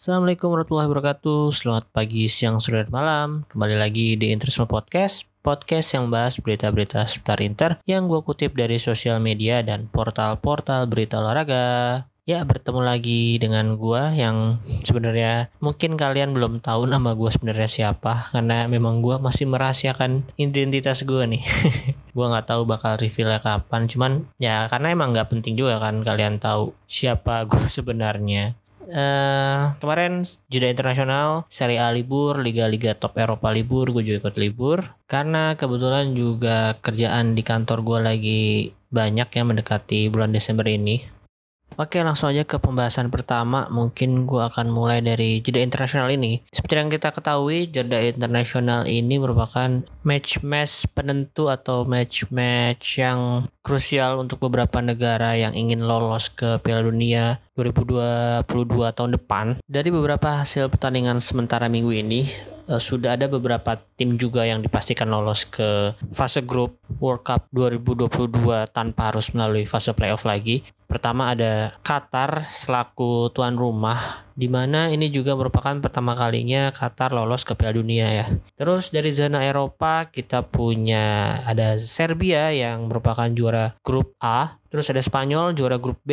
Assalamualaikum warahmatullahi wabarakatuh. Selamat pagi, siang, sore, dan malam. Kembali lagi di Interisme Podcast. Podcast yang bahas berita-berita seputar Inter yang gue kutip dari sosial media dan portal-portal berita olahraga. Ya, bertemu lagi dengan gue yang sebenarnya mungkin kalian belum tahu nama gue sebenarnya siapa karena memang gue masih merahasiakan identitas gue nih. gue nggak tahu bakal revealnya kapan, cuman ya karena emang nggak penting juga kan kalian tahu siapa gue sebenarnya. Uh, kemarin jeda internasional, Serie A libur, liga-liga top Eropa libur, gue juga ikut libur. Karena kebetulan juga kerjaan di kantor gue lagi banyak yang mendekati bulan Desember ini. Oke langsung aja ke pembahasan pertama Mungkin gue akan mulai dari jeda internasional ini Seperti yang kita ketahui jeda internasional ini merupakan match-match penentu atau match-match yang krusial untuk beberapa negara yang ingin lolos ke Piala Dunia 2022 tahun depan Dari beberapa hasil pertandingan sementara minggu ini sudah ada beberapa tim juga yang dipastikan lolos ke fase grup World Cup 2022 tanpa harus melalui fase playoff lagi. Pertama ada Qatar selaku tuan rumah di mana ini juga merupakan pertama kalinya Qatar lolos ke Piala Dunia ya. Terus dari zona Eropa kita punya ada Serbia yang merupakan juara grup A, terus ada Spanyol juara grup B,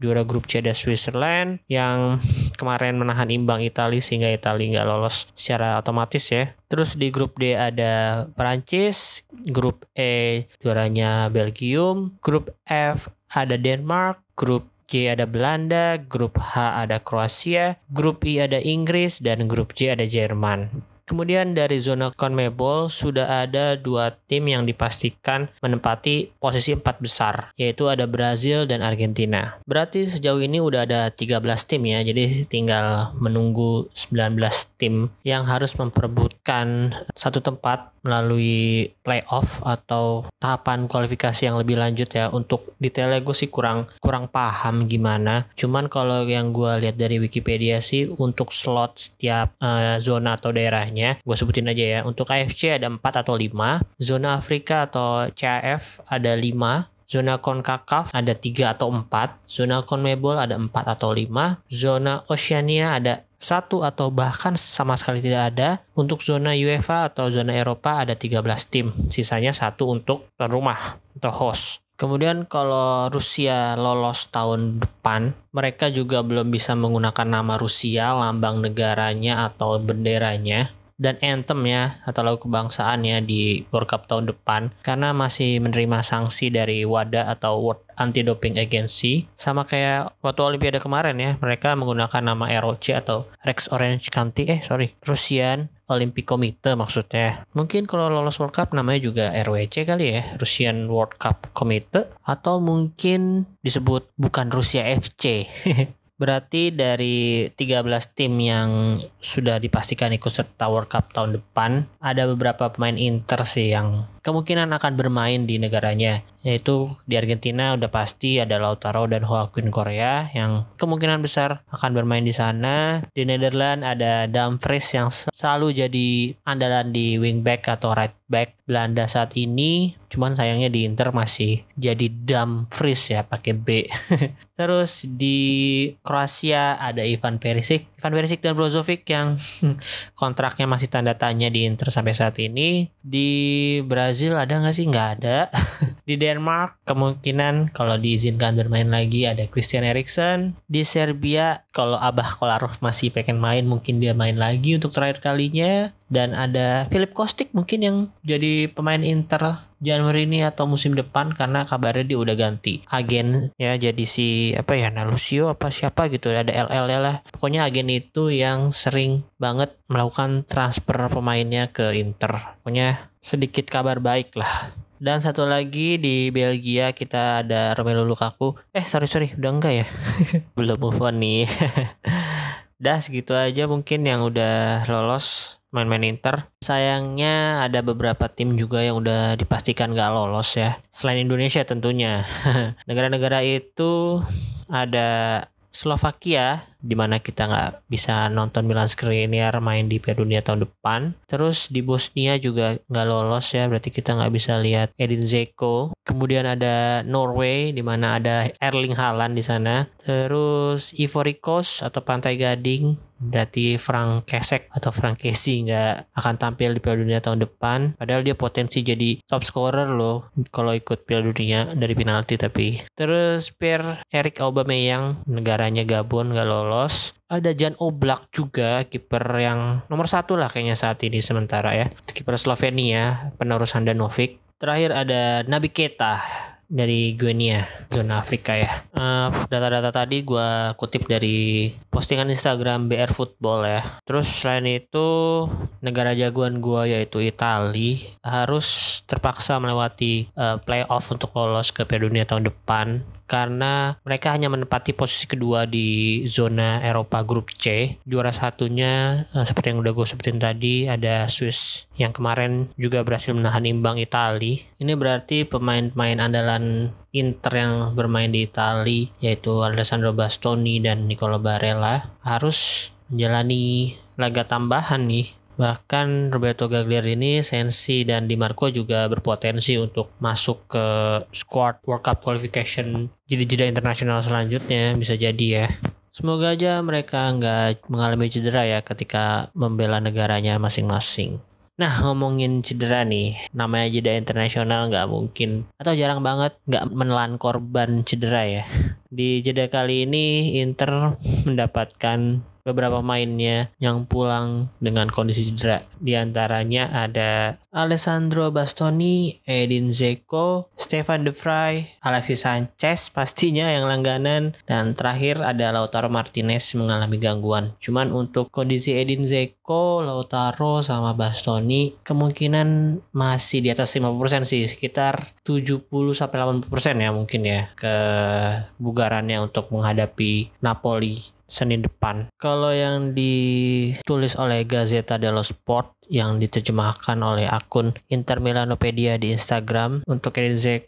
juara grup C ada Switzerland yang kemarin menahan imbang Italia sehingga Italia nggak lolos secara otomatis ya. Terus di grup D ada Perancis, grup E juaranya Belgium, grup F ada Denmark, grup G ada Belanda, grup H ada Kroasia, grup I ada Inggris, dan grup J ada Jerman. Kemudian dari zona CONMEBOL sudah ada dua tim yang dipastikan menempati posisi empat besar, yaitu ada Brazil dan Argentina. Berarti sejauh ini udah ada 13 tim ya, jadi tinggal menunggu 19 tim yang harus memperebutkan satu tempat melalui playoff atau tahapan kualifikasi yang lebih lanjut ya. Untuk detailnya gue sih kurang kurang paham gimana. Cuman kalau yang gue lihat dari Wikipedia sih untuk slot setiap uh, zona atau daerahnya gue sebutin aja ya. Untuk AFC ada 4 atau 5 zona Afrika atau CAF ada 5 Zona CONCACAF ada 3 atau 4, zona CONMEBOL ada 4 atau 5, zona Oceania ada satu atau bahkan sama sekali tidak ada. Untuk zona UEFA atau zona Eropa ada 13 tim, sisanya satu untuk rumah atau host. Kemudian kalau Rusia lolos tahun depan, mereka juga belum bisa menggunakan nama Rusia, lambang negaranya atau benderanya dan anthem ya atau lagu kebangsaan ya di World Cup tahun depan. Karena masih menerima sanksi dari WADA atau World Anti Doping Agency. Sama kayak waktu Olimpiade kemarin ya mereka menggunakan nama ROC atau Rex Orange County eh sorry Russian Olympic Committee maksudnya. Mungkin kalau lolos World Cup namanya juga RWC kali ya Russian World Cup Committee. Atau mungkin disebut bukan Rusia FC Berarti dari 13 tim yang sudah dipastikan ikut serta World Cup tahun depan, ada beberapa pemain Inter sih yang kemungkinan akan bermain di negaranya. Yaitu di Argentina udah pasti ada Lautaro dan Joaquin Korea yang kemungkinan besar akan bermain di sana. Di Netherlands ada Dumfries yang selalu jadi andalan di wingback atau right back Belanda saat ini. Cuman sayangnya di Inter masih jadi Dumfries ya pakai B. Terus di Kroasia ada Ivan Perisic, Ivan Perisic dan Brozovic yang kontraknya masih tanda tanya di Inter sampai saat ini. Di Brazil ada nggak sih? Nggak ada. di Denmark kemungkinan kalau diizinkan bermain lagi ada Christian Eriksen. Di Serbia kalau Abah Kolarov masih pengen main mungkin dia main lagi untuk terakhir kalinya. Dan ada Philip Kostik mungkin yang jadi pemain Inter Januari ini atau musim depan karena kabarnya dia udah ganti agen ya jadi si apa ya Nalusio apa siapa gitu ada LL ya lah. Pokoknya agen itu yang sering banget melakukan transfer pemainnya ke Inter. Pokoknya sedikit kabar baik lah dan satu lagi di Belgia kita ada Romelu Lukaku eh sorry sorry udah enggak ya belum move on nih dah segitu aja mungkin yang udah lolos main-main Inter. Sayangnya ada beberapa tim juga yang udah dipastikan gak lolos ya. Selain Indonesia tentunya. Negara-negara itu ada Slovakia di mana kita nggak bisa nonton Milan Skriniar main di Piala Dunia tahun depan. Terus di Bosnia juga nggak lolos ya, berarti kita nggak bisa lihat Edin Zeko. Kemudian ada Norway di mana ada Erling Haaland di sana. Terus Ivory Coast atau Pantai Gading Berarti Frank Kesek atau Frank Casey nggak akan tampil di Piala Dunia tahun depan. Padahal dia potensi jadi top scorer loh kalau ikut Piala Dunia dari penalti tapi. Terus Pierre Eric Aubameyang negaranya Gabon nggak lolos. Ada Jan Oblak juga kiper yang nomor satu lah kayaknya saat ini sementara ya. Kiper Slovenia penerus Handanovic. Terakhir ada Nabi Keita dari Guinea, zona Afrika ya. data data-data tadi gue kutip dari postingan Instagram BR Football ya. Terus selain itu negara jagoan gue yaitu Italia harus terpaksa melewati uh, playoff untuk lolos ke Piala Dunia tahun depan karena mereka hanya menempati posisi kedua di zona Eropa grup C. Juara satunya uh, seperti yang udah gue sebutin tadi ada Swiss yang kemarin juga berhasil menahan imbang Italia. Ini berarti pemain-pemain andalan Inter yang bermain di Italia yaitu Alessandro Bastoni dan Nicola Barella harus menjalani laga tambahan nih Bahkan Roberto Gagliardini, Sensi, dan Di Marco juga berpotensi untuk masuk ke squad World Cup qualification jeda-jeda internasional selanjutnya bisa jadi ya. Semoga aja mereka nggak mengalami cedera ya ketika membela negaranya masing-masing. Nah ngomongin cedera nih, namanya jeda internasional nggak mungkin atau jarang banget nggak menelan korban cedera ya. Di jeda kali ini Inter mendapatkan beberapa mainnya yang pulang dengan kondisi cedera. Di antaranya ada Alessandro Bastoni, Edin Zeko, Stefan De Vrij, Alexis Sanchez pastinya yang langganan, dan terakhir ada Lautaro Martinez mengalami gangguan. Cuman untuk kondisi Edin Zeko, Lautaro sama Bastoni kemungkinan masih di atas 50% sih, sekitar 70 sampai 80% ya mungkin ya kebugarannya untuk menghadapi Napoli Senin depan. Kalau yang ditulis oleh Gazzetta dello Sport yang diterjemahkan oleh akun Inter Milanopedia di Instagram untuk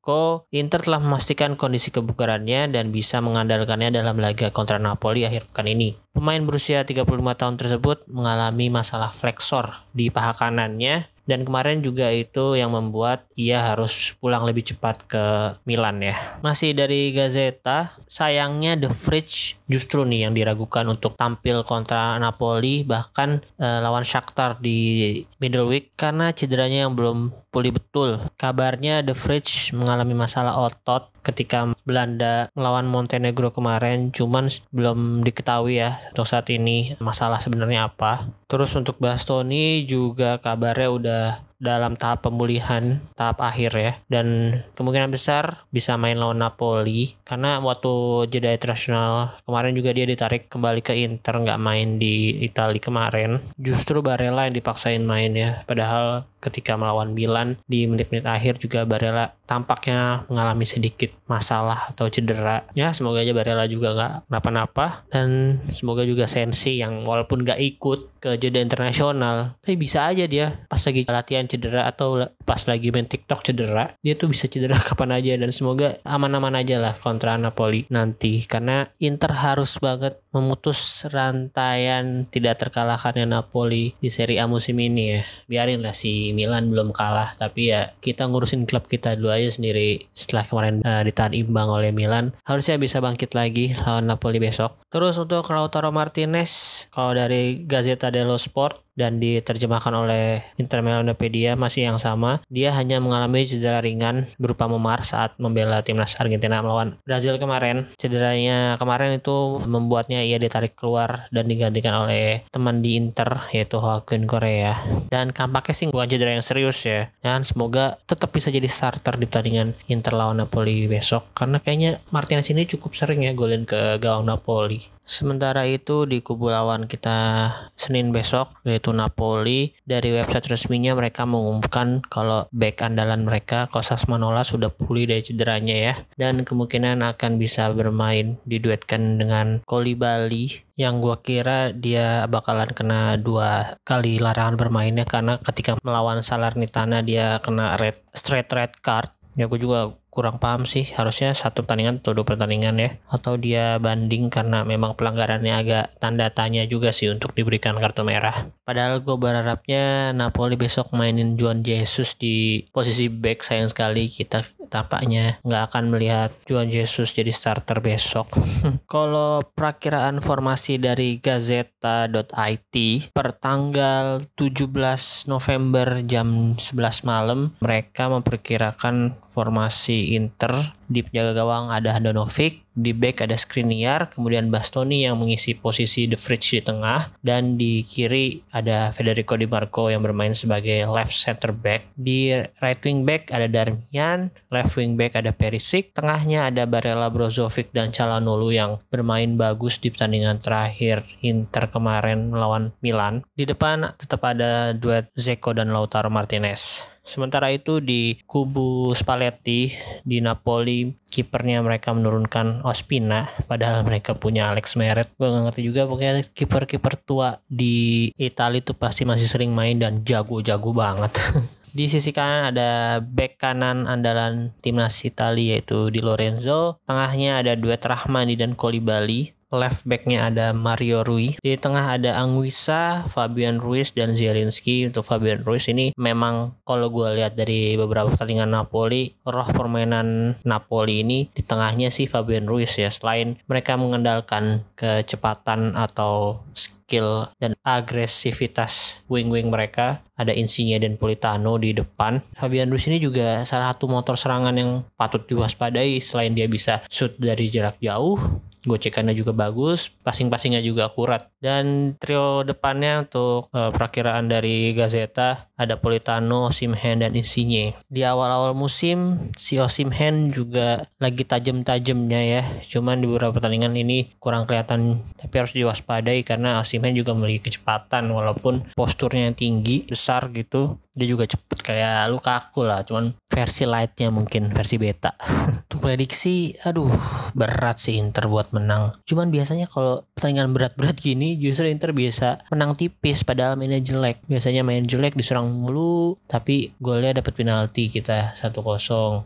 Zeko, Inter telah memastikan kondisi kebugarannya dan bisa mengandalkannya dalam laga kontra Napoli akhir pekan ini. Pemain berusia 35 tahun tersebut mengalami masalah flexor di paha kanannya dan kemarin juga itu yang membuat ia harus pulang lebih cepat ke Milan ya. Masih dari Gazeta, sayangnya The Fridge justru nih yang diragukan untuk tampil kontra Napoli bahkan eh, lawan Shakhtar di middle week karena cederanya yang belum pulih betul. Kabarnya The Fridge mengalami masalah otot ketika Belanda melawan Montenegro kemarin cuman belum diketahui ya untuk saat ini masalah sebenarnya apa. Terus untuk Bastoni juga kabarnya udah dalam tahap pemulihan tahap akhir ya. Dan kemungkinan besar bisa main lawan Napoli karena waktu jeda internasional kemarin juga dia ditarik kembali ke Inter nggak main di Italia kemarin. Justru Barella yang dipaksain main ya. Padahal ketika melawan Milan di menit-menit akhir juga Barella tampaknya mengalami sedikit masalah atau cedera. Ya semoga aja Barella juga nggak kenapa-napa dan semoga juga Sensi yang walaupun nggak ikut ke jeda internasional, tapi bisa aja dia pas lagi latihan cedera atau pas lagi main TikTok cedera, dia tuh bisa cedera kapan aja dan semoga aman-aman aja lah kontra Napoli nanti. Karena Inter harus banget memutus rantaian tidak terkalahkannya Napoli di Serie A musim ini ya. Biarin lah si Milan belum kalah tapi ya kita ngurusin klub kita dulu aja sendiri setelah kemarin uh, ditahan imbang oleh Milan. Harusnya bisa bangkit lagi lawan Napoli besok. Terus untuk Lautaro Martinez kalau dari Gazzetta dello Sport dan diterjemahkan oleh Inter Milanopedia masih yang sama. Dia hanya mengalami cedera ringan berupa memar saat membela timnas Argentina melawan Brazil kemarin. Cederanya kemarin itu membuatnya ia ditarik keluar dan digantikan oleh teman di Inter yaitu Joaquin Korea. Dan kampaknya sih bukan cedera yang serius ya. Dan semoga tetap bisa jadi starter di pertandingan Inter lawan Napoli besok karena kayaknya Martinez ini cukup sering ya golin ke gawang Napoli. Sementara itu di kubu lawan kita Senin besok yaitu Napoli dari website resminya mereka mengumumkan kalau back andalan mereka Kosas Manola sudah pulih dari cederanya ya. Dan kemungkinan akan bisa bermain diduetkan dengan Bali yang gua kira dia bakalan kena dua kali larangan bermainnya karena ketika melawan Salernitana dia kena red straight red card. Ya gue juga kurang paham sih. Harusnya satu pertandingan atau dua pertandingan ya. Atau dia banding karena memang pelanggarannya agak tanda tanya juga sih untuk diberikan kartu merah. Padahal gue berharapnya Napoli besok mainin Juan Jesus di posisi back sayang sekali kita tampaknya nggak akan melihat Juan Jesus jadi starter besok. Kalau perakiraan formasi dari Gazeta.it per tanggal 17 November jam 11 malam mereka memperkirakan formasi Inter di penjaga gawang ada Handanovic, di back ada Skriniar, kemudian Bastoni yang mengisi posisi The Fridge di tengah, dan di kiri ada Federico Di Marco yang bermain sebagai left center back. Di right wing back ada Darmian, left wing back ada Perisic, tengahnya ada Barella Brozovic dan Calhanoglu yang bermain bagus di pertandingan terakhir Inter kemarin melawan Milan. Di depan tetap ada duet Zeko dan Lautaro Martinez. Sementara itu di kubu Spalletti di Napoli kipernya mereka menurunkan Ospina padahal mereka punya Alex Meret. Gue gak ngerti juga pokoknya kiper-kiper tua di Italia itu pasti masih sering main dan jago-jago banget. Di sisi kanan ada back kanan andalan timnas Italia yaitu Di Lorenzo. Tengahnya ada duet Rahmani dan Kolibali left backnya ada Mario Rui. Di tengah ada Anguissa, Fabian Ruiz dan Zielinski. Untuk Fabian Ruiz ini memang kalau gue lihat dari beberapa pertandingan Napoli roh permainan Napoli ini di tengahnya sih Fabian Ruiz ya. Selain mereka mengandalkan kecepatan atau skill dan agresivitas wing-wing mereka ada Insigne dan Politano di depan. Fabian Ruiz ini juga salah satu motor serangan yang patut diwaspadai selain dia bisa shoot dari jarak jauh gocekannya juga bagus, passing-passingnya juga akurat. Dan trio depannya untuk uh, perakiraan dari Gazeta ada Politano, Simhen dan Insigne. Di awal-awal musim si Osimhen juga lagi tajam-tajamnya ya. Cuman di beberapa pertandingan ini kurang kelihatan tapi harus diwaspadai karena Osimhen juga memiliki kecepatan walaupun posturnya tinggi, besar gitu. Dia juga cepet kayak Lukaku lah, cuman versi lightnya mungkin versi beta. Untuk prediksi, aduh berat sih Inter buat menang. Cuman biasanya kalau pertandingan berat-berat gini justru Inter biasa menang tipis padahal mainnya jelek. Biasanya main jelek diserang mulu tapi golnya dapat penalti kita 1-0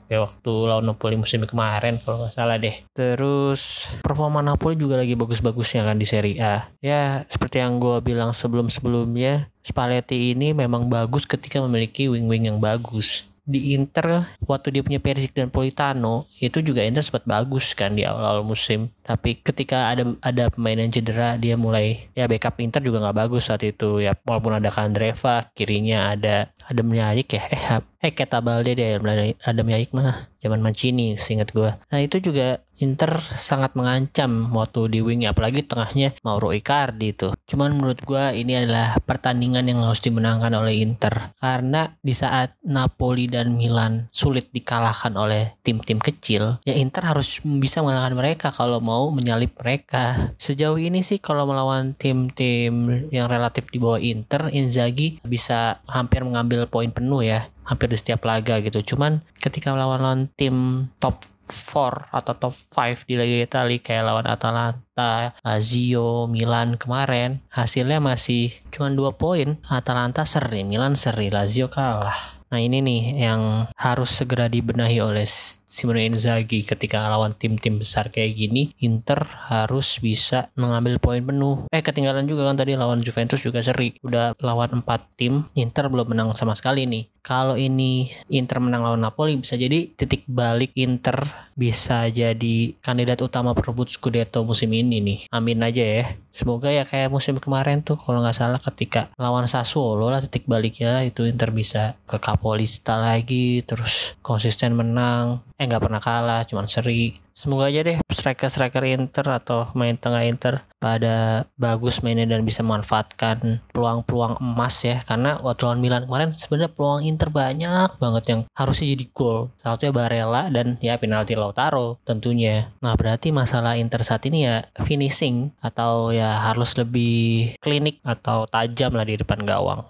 kayak waktu lawan Napoli musim kemarin kalau nggak salah deh. Terus performa Napoli juga lagi bagus-bagusnya kan di Serie A. Ya seperti yang gue bilang sebelum-sebelumnya Spalletti ini memang bagus ketika memiliki wing-wing yang bagus di Inter waktu dia punya Perisic dan Politano itu juga Inter sempat bagus kan di awal-awal musim. Tapi ketika ada ada pemain yang cedera dia mulai ya backup Inter juga nggak bagus saat itu. Ya walaupun ada Kandreva kirinya ada ada Miyajik ya eh eh kata Balde deh ada Miyajik mah zaman Mancini seingat gue nah itu juga Inter sangat mengancam waktu di wing apalagi tengahnya Mauro Icardi itu. Cuman menurut gue ini adalah pertandingan yang harus dimenangkan oleh Inter karena di saat Napoli dan Milan sulit dikalahkan oleh tim-tim kecil, ya Inter harus bisa mengalahkan mereka kalau mau menyalip mereka. Sejauh ini sih kalau melawan tim-tim yang relatif di bawah Inter, Inzaghi bisa hampir mengambil poin penuh ya hampir di setiap laga gitu. Cuman ketika melawan lawan tim top 4 atau top 5 di Liga Italia kayak lawan Atalanta, Lazio, Milan kemarin hasilnya masih cuma 2 poin. Atalanta seri, Milan seri, Lazio kalah. Nah ini nih yang harus segera dibenahi oleh Simone Inzaghi ketika lawan tim-tim besar kayak gini Inter harus bisa mengambil poin penuh eh ketinggalan juga kan tadi lawan Juventus juga seri udah lawan 4 tim Inter belum menang sama sekali nih kalau ini Inter menang lawan Napoli bisa jadi titik balik Inter bisa jadi kandidat utama perebut Scudetto musim ini nih. Amin aja ya. Semoga ya kayak musim kemarin tuh kalau nggak salah ketika lawan Sassuolo lah titik baliknya itu Inter bisa ke Capolista lagi terus konsisten menang eh nggak pernah kalah cuman seri semoga aja deh striker-striker Inter atau main tengah Inter pada bagus mainnya dan bisa memanfaatkan peluang-peluang emas ya. Karena waktu lawan Milan kemarin sebenarnya peluang Inter banyak banget yang harusnya jadi gol. Salah satunya Barella dan ya penalti Lautaro tentunya. Nah berarti masalah Inter saat ini ya finishing atau ya harus lebih klinik atau tajam lah di depan gawang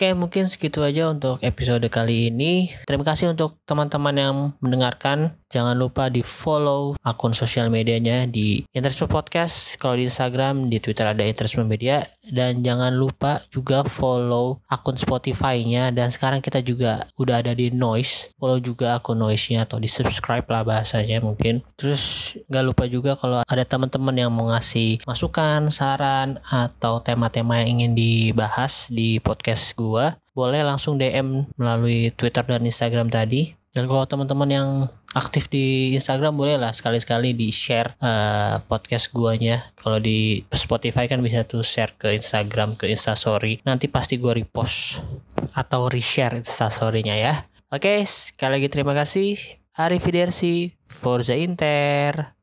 Oke, mungkin segitu aja untuk episode kali ini. Terima kasih untuk teman-teman yang mendengarkan. Jangan lupa di follow akun sosial medianya di Interisme Podcast. Kalau di Instagram, di Twitter ada Interisme Media. Dan jangan lupa juga follow akun Spotify-nya. Dan sekarang kita juga udah ada di Noise. Follow juga akun Noise-nya atau di subscribe lah bahasanya mungkin. Terus nggak lupa juga kalau ada teman-teman yang mau ngasih masukan, saran, atau tema-tema yang ingin dibahas di podcast gue boleh langsung DM melalui Twitter dan Instagram tadi. Dan kalau teman-teman yang aktif di Instagram boleh lah sekali-sekali di share uh, podcast guanya. Kalau di Spotify kan bisa tuh share ke Instagram ke Instastory. Nanti pasti gua repost atau reshare Instastorynya ya. Oke, sekali lagi terima kasih. Arrivederci, Forza Inter.